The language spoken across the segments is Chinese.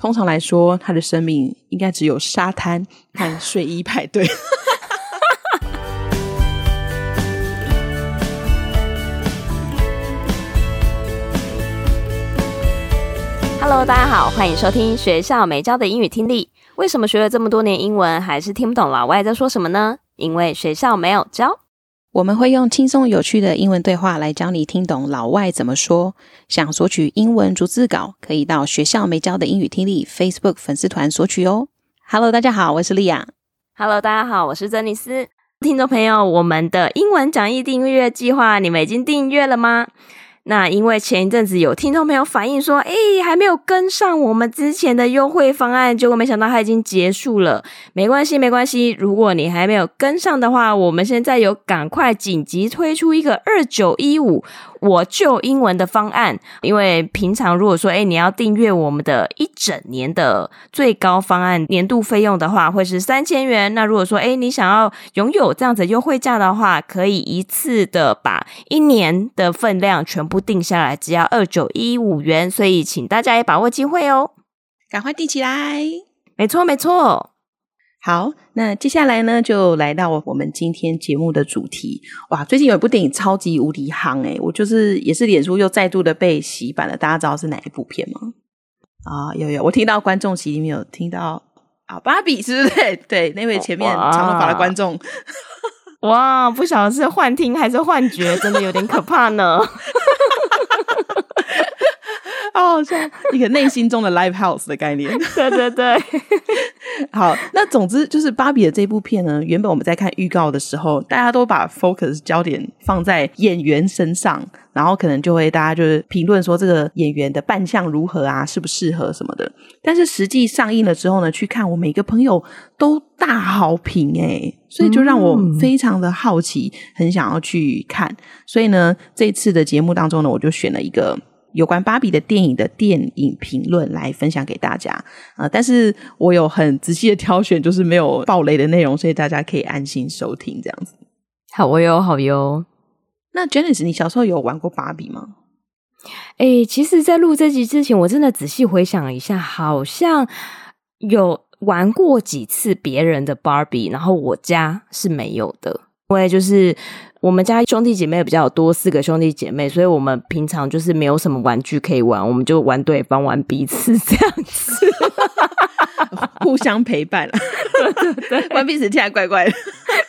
通常来说，他的生命应该只有沙滩和睡衣派对。Hello，大家好，欢迎收听学校没教的英语听力。为什么学了这么多年英文，还是听不懂老外在说什么呢？因为学校没有教。我们会用轻松有趣的英文对话来教你听懂老外怎么说。想索取英文逐字稿，可以到学校没教的英语听力 Facebook 粉丝团索取哦。Hello，大家好，我是莉亚。Hello，大家好，我是珍妮斯。听众朋友，我们的英文讲义订阅计划，你们已经订阅了吗？那因为前一阵子有听众朋友反映说，哎，还没有跟上我们之前的优惠方案，结果没想到它已经结束了。没关系，没关系，如果你还没有跟上的话，我们现在有赶快紧急推出一个二九一五。我就英文的方案，因为平常如果说，诶，你要订阅我们的一整年的最高方案，年度费用的话，会是三千元。那如果说，诶，你想要拥有这样子优惠价的话，可以一次的把一年的分量全部定下来，只要二九一五元。所以，请大家也把握机会哦，赶快订起来。没错，没错。好，那接下来呢，就来到我们今天节目的主题。哇，最近有一部电影超级无敌夯诶，我就是也是脸书又再度的被洗版了。大家知道是哪一部片吗？啊，有有，我听到观众席里面有听到啊，芭比是不是？对对，那位前面长头发的观众，哇，哇，不晓得是幻听还是幻觉，真的有点可怕呢。哦，像一个内心中的 live house 的概念。对 对对，好，那总之就是芭比的这部片呢，原本我们在看预告的时候，大家都把 focus 焦点放在演员身上，然后可能就会大家就是评论说这个演员的扮相如何啊，适不适合什么的。但是实际上映了之后呢，去看我每个朋友都大好评诶，所以就让我非常的好奇，很想要去看。所以呢，这次的节目当中呢，我就选了一个。有关芭比的电影的电影评论来分享给大家啊、呃，但是我有很仔细的挑选，就是没有暴雷的内容，所以大家可以安心收听这样子。好哟，好哟。那 Janice，你小时候有玩过芭比吗？哎、欸，其实，在录这集之前，我真的仔细回想一下，好像有玩过几次别人的芭比，然后我家是没有的，因为就是。我们家兄弟姐妹比较多，四个兄弟姐妹，所以我们平常就是没有什么玩具可以玩，我们就玩对方，玩彼此这样子，互相陪伴了。对对对，玩彼此听起来怪怪的，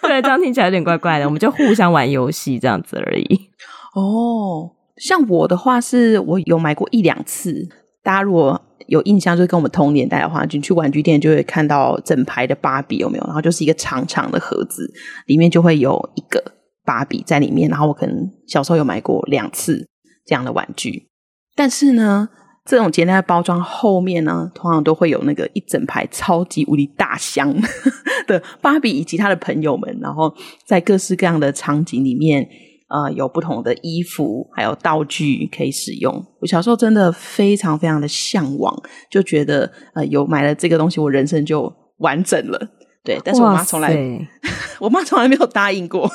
对，这样听起来有点怪怪的，我们就互相玩游戏这样子而已。哦，像我的话是，我有买过一两次。大家如果有印象，就是跟我们同年代的话，你去玩具店就会看到整排的芭比，有没有？然后就是一个长长的盒子，里面就会有一个。芭比在里面，然后我可能小时候有买过两次这样的玩具，但是呢，这种简单的包装后面呢，通常都会有那个一整排超级无敌大箱 的芭比以及他的朋友们，然后在各式各样的场景里面，呃，有不同的衣服还有道具可以使用。我小时候真的非常非常的向往，就觉得呃，有买了这个东西，我人生就完整了。对，但是我妈从来，我妈从来没有答应过。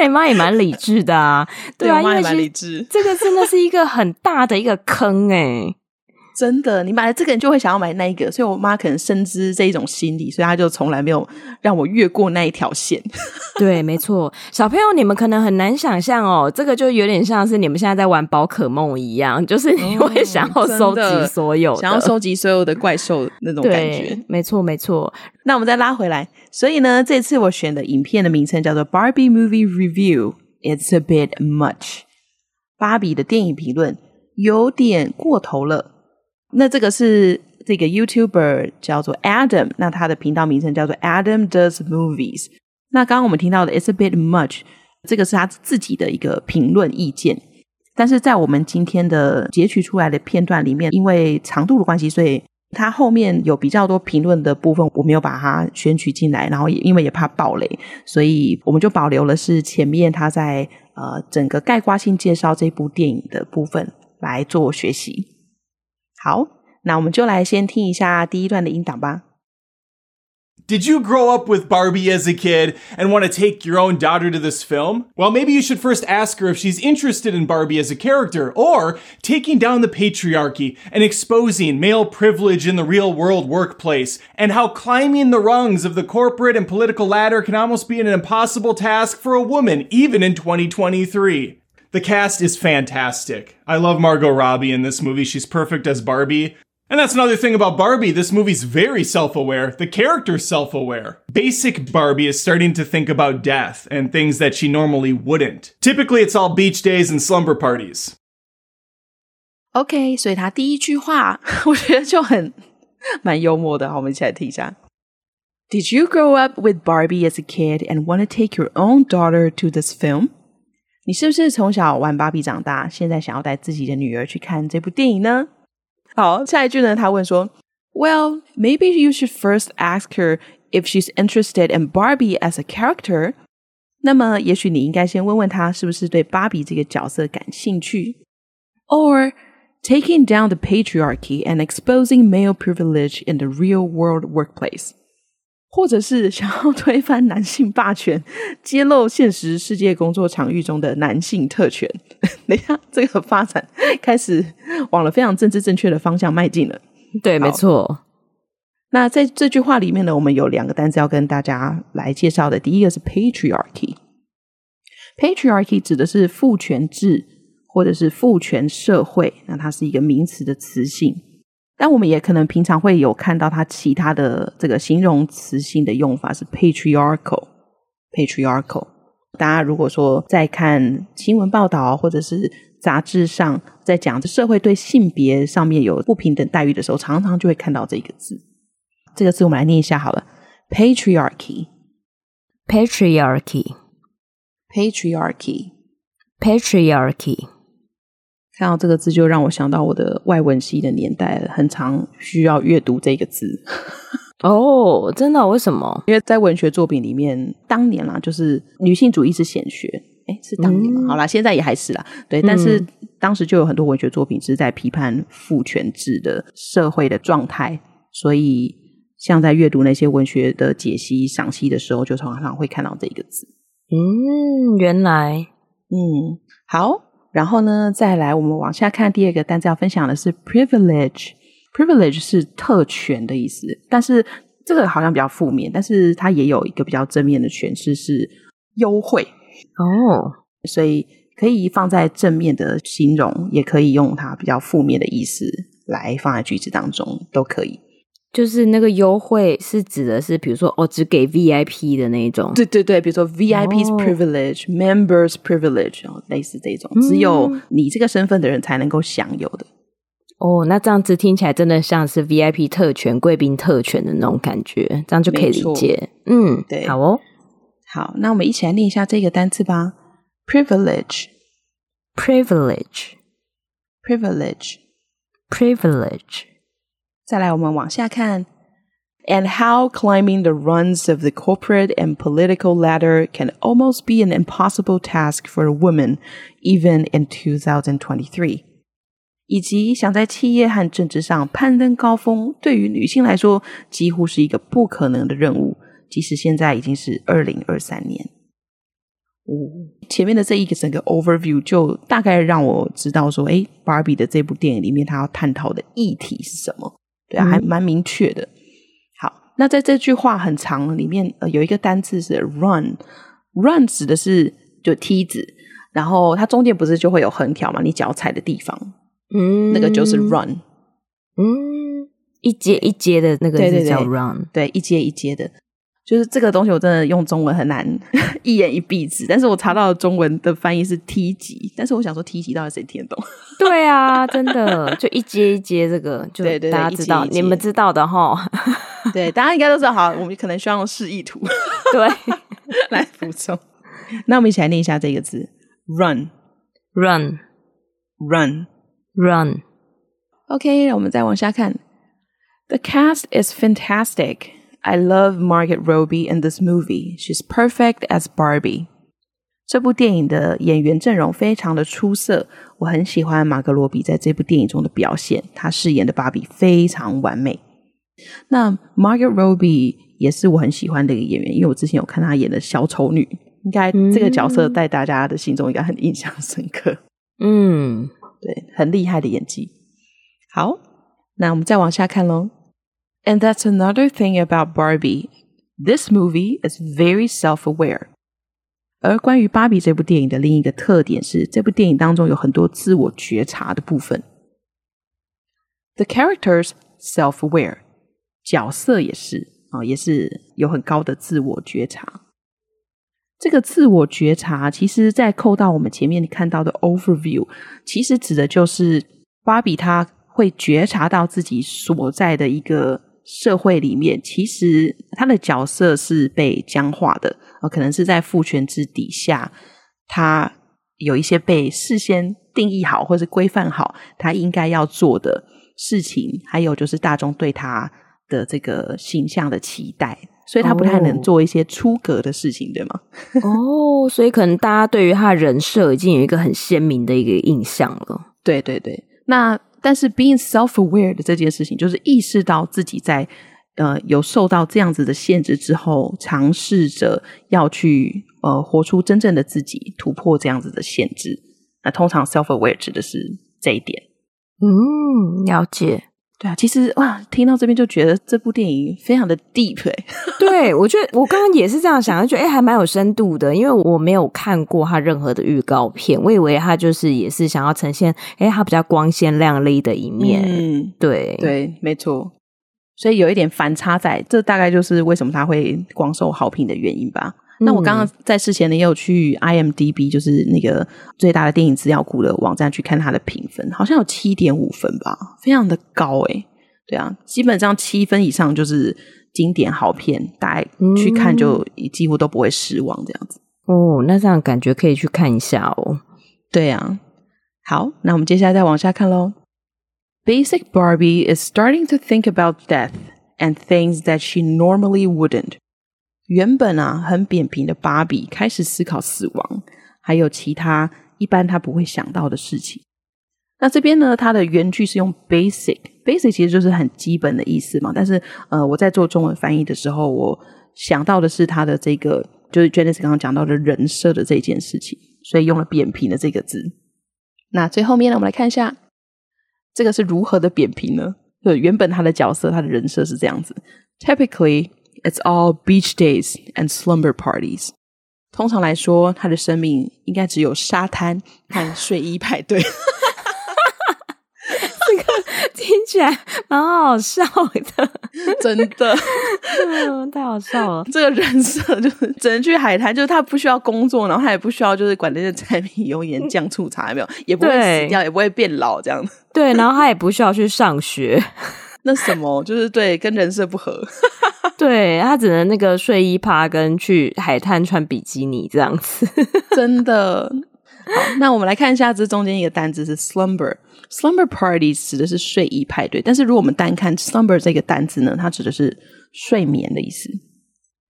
哎，妈也蛮理智的啊，对啊，妈也蛮理智。这个真的是一个很大的一个坑哎。真的，你买了这个，你就会想要买那一个，所以我妈可能深知这一种心理，所以她就从来没有让我越过那一条线。对，没错，小朋友，你们可能很难想象哦，这个就有点像是你们现在在玩宝可梦一样，就是你会想要收集所有，想要收集所有的怪兽那种感觉。没错，没错。那我们再拉回来，所以呢，这次我选的影片的名称叫做《Barbie Movie Review》，It's a bit much。芭比的电影评论有点过头了。那这个是这个 YouTuber 叫做 Adam，那他的频道名称叫做 Adam Does Movies。那刚刚我们听到的 It's a bit much，这个是他自己的一个评论意见。但是在我们今天的截取出来的片段里面，因为长度的关系，所以他后面有比较多评论的部分，我没有把它选取进来。然后也因为也怕爆雷，所以我们就保留了是前面他在呃整个概括性介绍这部电影的部分来做学习。好，那我们就来先听一下第一段的音档吧。 Did you grow up with Barbie as a kid and want to take your own daughter to this film? Well, maybe you should first ask her if she's interested in Barbie as a character or taking down the patriarchy and exposing male privilege in the real world workplace and how climbing the rungs of the corporate and political ladder can almost be an impossible task for a woman, even in 2023. The cast is fantastic. I love Margot Robbie in this movie. She's perfect as Barbie. And that's another thing about Barbie. This movie's very self aware. The character's self aware. Basic Barbie is starting to think about death and things that she normally wouldn't. Typically, it's all beach days and slumber parties. OK，所以他第一句话，我觉得就很蛮幽默的。好，我们一起来听一下。Did you grow up with Barbie as a kid and want to take your own daughter to this film? 你是不是从小玩芭比长大，现在想要带自己的女儿去看这部电影呢？好，下一句呢？他问说：“Well, maybe you should first ask her if she's interested in Barbie as a character。”那么，也许你应该先问问她是不是对芭比这个角色感兴趣。Or taking down the patriarchy and exposing male privilege in the real world workplace， 或者是想要 推翻男性霸权，揭露现实世界工作场域中的男性特权。等一下，这个发展开始往了非常政治正确的方向迈进了。对，没错。那在这句话里面呢，我们有两个单词要跟大家来介绍的。第一个是 patriarchy，patriarchy patriarchy 指的是父权制或者是父权社会，那它是一个名词的词性。但我们也可能平常会有看到它其他的这个形容词性的用法是 patriarchal，patriarchal。大家如果说在看新闻报道或者是杂志上，在讲社会对性别上面有不平等待遇的时候，常常就会看到这个字。这个字我们来念一下好了：patriarchy，patriarchy，patriarchy，patriarchy。看到这个字就让我想到我的外文系的年代了，很常需要阅读这个字。哦，真的？为什么？因为在文学作品里面，当年啦，就是女性主义是显学，哎，是当年好啦，现在也还是啦，对。但是当时就有很多文学作品是在批判父权制的社会的状态，所以像在阅读那些文学的解析、赏析的时候，就常常会看到这一个字。嗯，原来，嗯，好。然后呢，再来我们往下看第二个单词要分享的是 privilege。Privilege 是特权的意思，但是这个好像比较负面，但是它也有一个比较正面的诠释是优惠哦，所以可以放在正面的形容，也可以用它比较负面的意思来放在句子当中，都可以。就是那个优惠是指的是，比如说哦，只给 VIP 的那一种，对对对，比如说 VIP's privilege、哦、Members privilege，类似这种，只有你这个身份的人才能够享有的。哦，那这样子听起来真的像是 VIP 特权、贵宾特权的那种感觉，这样就可以理解。嗯，对，好哦，好，那我们一起来念一下这个单词吧。：privilege，privilege，privilege，privilege。再来，我们往下看，and how climbing the rungs of the corporate and political ladder can almost be an impossible task for a woman, even in 2023。以及想在企业和政治上攀登高峰，对于女性来说几乎是一个不可能的任务。即使现在已经是二零二三年，哦，前面的这一个整个 overview 就大概让我知道说，诶，Barbie 的这部电影里面，它要探讨的议题是什么？ 对啊，还蛮明确的。好，那在这句话很长里面，呃，有一个单字是 run，run 指的是就梯子，然后它中间不是就会有横条嘛？你脚踩的地方。嗯，那个就是 run，嗯，一阶一阶的那个是叫 run，对，对，对，对，一阶一阶的，就是这个东西我真的用中文很难 一言一蔽之，但是我查到的中文的翻译是梯级，但是我想说梯级到底谁听得懂？对啊，真的就一阶一阶这个，就大家知道，你们知道的哈，对，大家应该都知道。好，我们可能需要用示意图，对，来补充。那我们一起来念一下这个字：run，run，run。Run. OK，我们再往下看。The cast is fantastic. I love Margaret Robbie in this movie. She's perfect as Barbie. 这部电影的演员阵容非常的出色，我很喜欢马格罗比在这部电影中的表现。她饰演的芭比非常完美。那 Margaret Robbie 也是我很喜欢的一个演员，因为我之前有看她演的小丑女，应该这个角色在大家的心中应该很印象深刻。嗯，对，很厉害的演技。好，那我们再往下看喽。And that's another thing about Barbie. This movie is very self-aware. 而关于芭比这部电影的另一个特点是，这部电影当中有很多自我觉察的部分。The characters self-aware，角色也是啊，也是有很高的自我觉察。这个自我觉察，其实在扣到我们前面看到的 overview，其实指的就是芭比她会觉察到自己所在的一个社会里面，其实他的角色是被僵化的。呃，可能是在父权制底下，他有一些被事先定义好或是规范好，他应该要做的事情，还有就是大众对他的这个形象的期待，所以他不太能做一些出格的事情，oh. 对吗？哦，所以可能大家对于他的人设已经有一个很鲜明的一个印象了。对对对，那但是 being self-aware 的这件事情，就是意识到自己在。呃，有受到这样子的限制之后，尝试着要去呃活出真正的自己，突破这样子的限制。那通常 self-aware 指的是这一点。嗯，了解。对啊，其实哇，听到这边就觉得这部电影非常的 deep 哎。对，我觉得我刚刚也是这样想，就觉得哎，还蛮有深度的，因为我没有看过他任何的预告片，我以为他就是也是想要呈现哎，他比较光鲜亮丽的一面。嗯，对对，没错。所以有一点反差在，这大概就是为什么他会广受好评的原因吧。嗯、那我刚刚在事前呢，也有去 IMDB，就是那个最大的电影资料库的网站去看它的评分，好像有七点五分吧，非常的高诶、欸。对啊，基本上七分以上就是经典好片，大家去看就几乎都不会失望这样子。嗯、哦，那这样感觉可以去看一下哦。对啊，好，那我们接下来再往下看喽。Basic Barbie is starting to think about death and things that she normally wouldn't. 原本啊很扁平的芭比开始思考死亡，还有其他一般她不会想到的事情。那这边呢，它的原句是用 basic，basic 其实就是很基本的意思嘛。但是呃，我在做中文翻译的时候，我想到的是它的这个，就是 Janice 刚刚讲到的人设的这件事情，所以用了扁平的这个字。那最后面呢，我们来看一下。这个是如何的扁平呢？对，原本他的角色，他的人设是这样子。Typically, it's all beach days and slumber parties. 通常来说，他的生命应该只有沙滩和睡衣派对。这个听起来蛮好笑的，真的，嗯，太好笑了。这个人设就是只能去海滩，就是他不需要工作，然后他也不需要就是管那些柴米油盐酱醋茶，有没有？也不会死掉，也不会变老，这样子。对，然后他也不需要去上学。那什么，就是对，跟人设不合。对，他只能那个睡衣趴跟去海滩穿比基尼这样子，真的。好，那我们来看一下这中间一个单字是 slumber。slumber parties 指的是睡衣派对，但是如果我们单看 slumber 这个单字呢，它指的是睡眠的意思。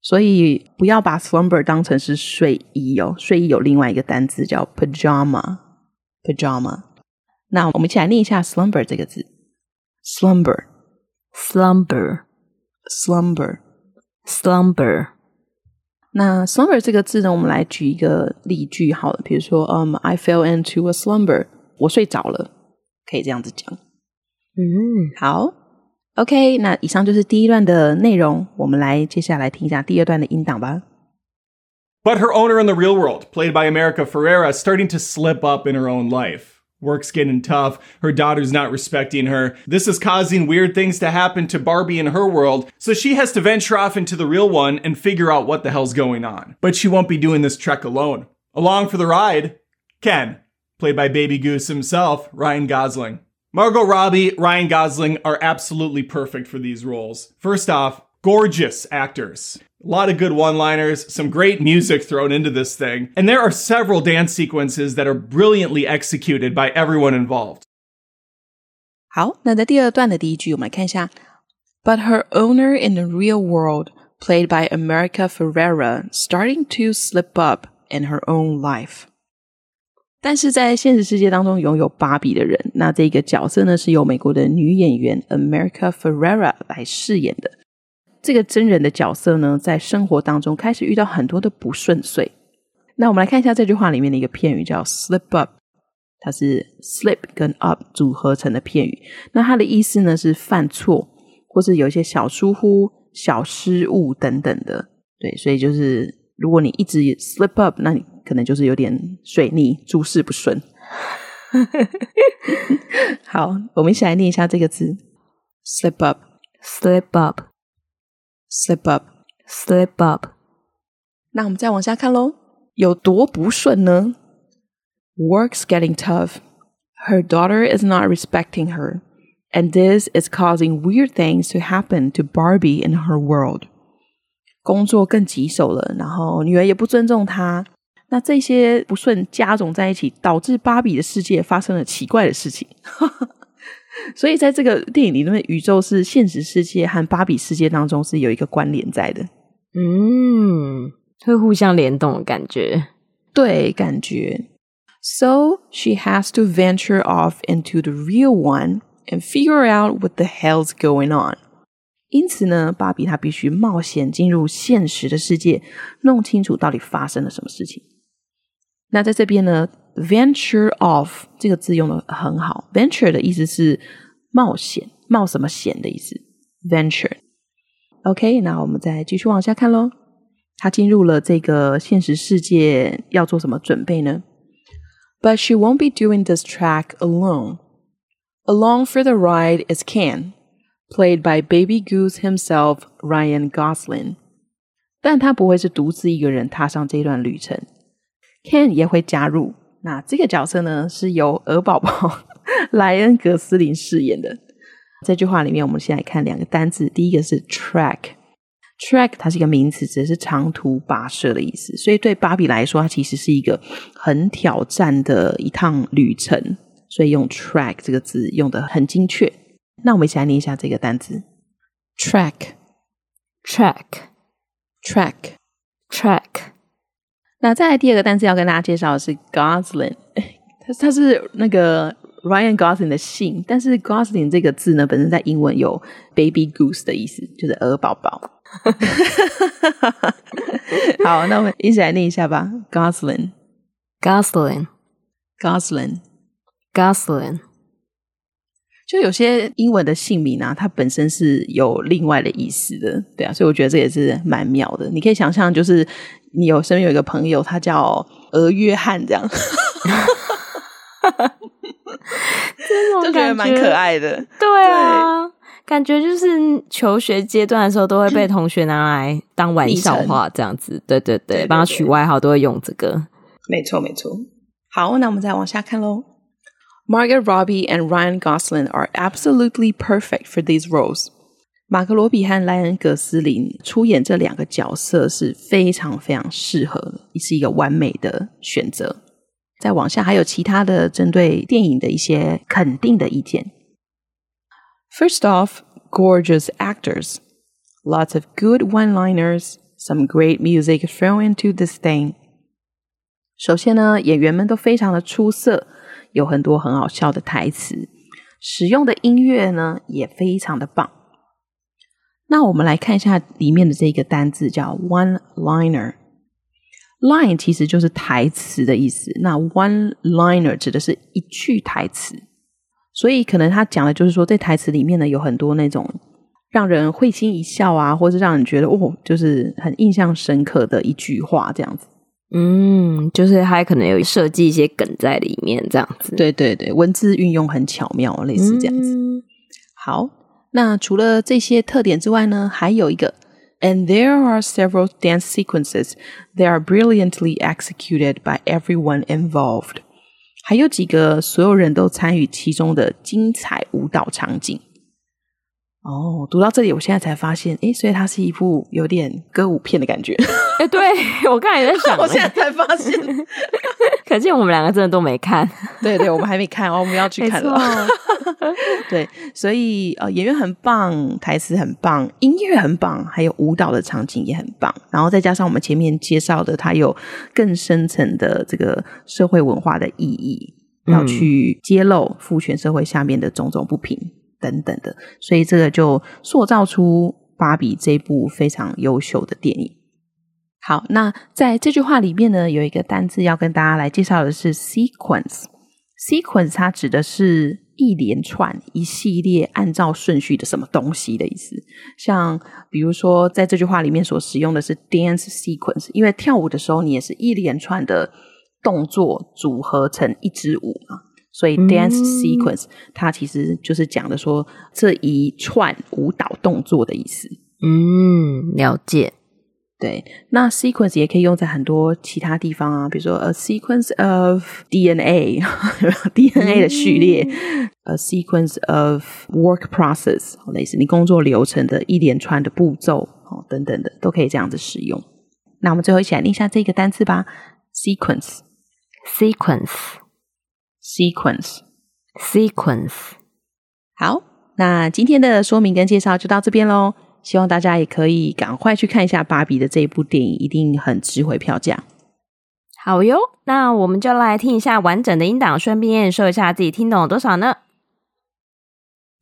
所以不要把 slumber 当成是睡衣哦，睡衣有另外一个单字叫 pajama。pajama。那我们一起来念一下 slumber 这个字 ：slumber，slumber，slumber，slumber。那 slumber 这个字呢，我们来举一个例句好了，比如说，嗯、um,，I fell into a slumber，我睡着了，可以这样子讲。嗯，好，OK，那以上就是第一段的内容，我们来接下来听一下第二段的音档吧。But her owner in the real world, played by America Ferrera, starting to slip up in her own life. Work's getting tough. Her daughter's not respecting her. This is causing weird things to happen to Barbie in her world, so she has to venture off into the real one and figure out what the hell's going on. But she won't be doing this trek alone. Along for the ride, Ken, played by Baby Goose himself, Ryan Gosling. Margot Robbie, Ryan Gosling are absolutely perfect for these roles. First off, gorgeous actors. A lot of good one liners, some great music thrown into this thing, and there are several dance sequences that are brilliantly executed by everyone involved. 好，那在第二段的第一句，我们来看一下。But her owner in the real world, played by America Ferrera, starting to slip up in her own life. 但是在现实世界当中拥有芭比的人，那这个角色呢是由美国的女演员 America Ferrera 来饰演的。 这个真人的角色呢，在生活当中开始遇到很多的不顺遂。那我们来看一下这句话里面的一个片语，叫 slip up，它是 slip 跟 up 组合成的片语。那它的意思呢是犯错，或是有一些小疏忽、小失误等等的。对，所以就是如果你一直 slip up，那你可能就是有点水逆，诸事不顺。好，我们一起来念一下这个字：slip up，slip up，slip up，slip up。那我们再往下看喽。有多不顺呢？Work's getting tough. Her daughter is not respecting her, and this is causing weird things to happen to Barbie in her world. 工作更棘手了，然后女儿也不尊重她。那这些不顺加总在一起，导致芭比的世界发生了奇怪的事情。 所以，在这个电影里面，宇宙是现实世界和芭比世界当中是有一个关联在的。嗯。会互相联动的感觉，对，感觉。So she has to venture off into the real one and figure out what the hell's going on。因此呢，芭比她必须冒险进入现实的世界，弄清楚到底发生了什么事情。那在这边呢 ，venture off 这个字用得很好。venture 的意思是冒险，冒什么险的意思？venture。OK，那我们再继续往下看喽。他进入了这个现实世界，要做什么准备呢？But she won't be doing this track alone. Along for the ride is Ken, played by Baby Goose himself, Ryan Gosling. 但他不会是独自一个人踏上这段旅程，Ken 也会加入。 那这个角色呢，是由鹅宝宝 莱恩·葛斯林饰演的。这句话里面，我们先来看两个单字，第一个是 track。Track 它是一个名词，指的是长途跋涉的意思。所以对芭比来说，它其实是一个很挑战的一趟旅程。所以用 track 这个字用得很精确。那我们一起来念一下这个单词：track，track，track，track。那再来第二个单词要跟大家介绍的是 Gosling，它它是那个 Ryan Gosling 的姓，但是 Gosling 这个字呢，本身在英文有 baby goose 的意思，就是鹅宝宝。好，那我们一起来念一下吧。Gosling，Gosling，Gosling，Gosling。就有些英文的姓名啊，它本身是有另外的意思的，对啊，所以我觉得这也是蛮妙的。你可以想象，就是你有身边有一个朋友，他叫俄约翰，这样，就觉得蛮可爱的，对啊。对感觉就是求学阶段的时候，都会被同学拿来当玩笑话这样子。对对对，帮他取外号都会用这个。没错没错。好，那我们再往下看喽。Margaret Robbie and Ryan Gosling are absolutely perfect for these roles。马克罗比和莱恩·葛斯林出演这两个角色是非常非常适合，也是一个完美的选择。再往下还有其他的针对电影的一些肯定的意见。First off, gorgeous actors. Lots of good one-liners, some great music thrown into this thing. 首先呢，演员们都非常的出色，有很多很好笑的台词，使用的音乐呢也非常的棒。那我们来看一下里面的这个单字，叫 one-liner。line 其实就是台词的意思，那 one-liner 指的是一句台词。所以，可能他讲的就是说，在台词里面呢，有很多那种让人会心一笑啊，或是让人觉得哦，就是很印象深刻的一句话，这样子。嗯，就是还可能有设计一些梗在里面，这样子。对对对，文字运用很巧妙，类似这样子。嗯、好，那除了这些特点之外呢，还有一个，and there are several dance sequences that are brilliantly executed by everyone involved。还有几个所有人都参与其中的精彩舞蹈场景。哦，读到这里，我现在才发现，诶，所以它是一部有点歌舞片的感觉。诶，对，我刚才也在想，我现在才发现，可见我们两个真的都没看。对对，我们还没看哦，我们要去看了。对，所以呃，演员很棒，台词很棒，音乐很棒，还有舞蹈的场景也很棒。然后再加上我们前面介绍的，它有更深层的这个社会文化的意义，要去揭露父权社会下面的种种不平。等等的，所以这个就塑造出芭比这部非常优秀的电影。好，那在这句话里面呢，有一个单字要跟大家来介绍的是 sequence。sequence 它指的是一连串、一系列按照顺序的什么东西的意思。像比如说，在这句话里面所使用的是 dance sequence，因为跳舞的时候你也是一连串的动作组合成一支舞嘛，所以 dance sequence 它其实就是讲的说这一串舞蹈动作的意思。嗯，了解。对，那 sequence 也可以用在很多其他地方啊，比如说 a sequence of DNA，DNA 的序列、嗯、，a sequence of work process，类似你工作流程的一连串的步骤，哦，等等的，都可以这样子使用。那我们最后一起来念一下这个单词吧：sequence，sequence，sequence。好，那今天的说明跟介绍就到这边喽。希望大家也可以赶快去看一下芭比的这一部电影，一定很值回票价。好哟，那我们就来听一下完整的音档，顺便说一下自己听懂了多少呢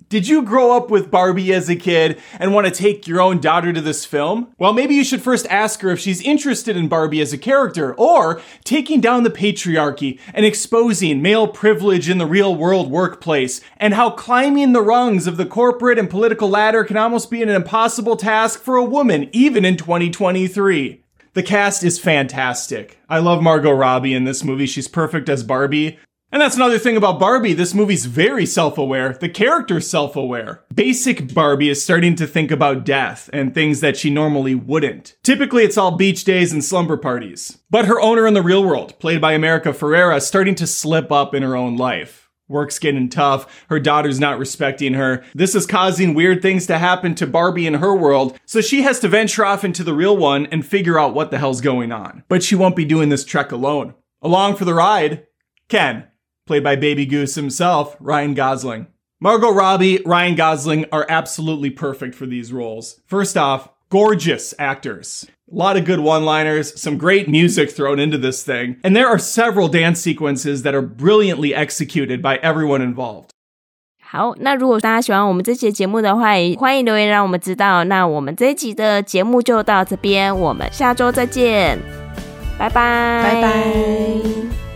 ？Did you grow up with Barbie as a kid and want to take your own daughter to this film? Well, maybe you should first ask her if she's interested in Barbie as a character or taking down the patriarchy and exposing male privilege in the real world workplace and how climbing the rungs of the corporate and political ladder can almost be an impossible task for a woman, even in 2023. The cast is fantastic. I love Margot Robbie in this movie. She's perfect as Barbie. And that's another thing about Barbie. This movie's very self-aware. The character's self-aware. Basic Barbie is starting to think about death and things that she normally wouldn't. Typically, it's all beach days and slumber parties. But her owner in the real world, played by America Ferrera, is starting to slip up in her own life. Work's getting tough. Her daughter's not respecting her. This is causing weird things to happen to Barbie in her world, so she has to venture off into the real one and figure out what the hell's going on. But she won't be doing this trek alone. Along for the ride, Ken played by Baby Goose himself, Ryan Gosling. Margot Robbie, Ryan Gosling are absolutely perfect for these roles. First off, gorgeous actors. A lot of good one liners, some great music thrown into this thing, and there are several dance sequences that are brilliantly executed by everyone involved. 好，那如果大家喜欢我们这期节目的话，欢迎留言让我们知道。那我们这一集的节目就到这边，我们下周再见，拜拜，拜拜。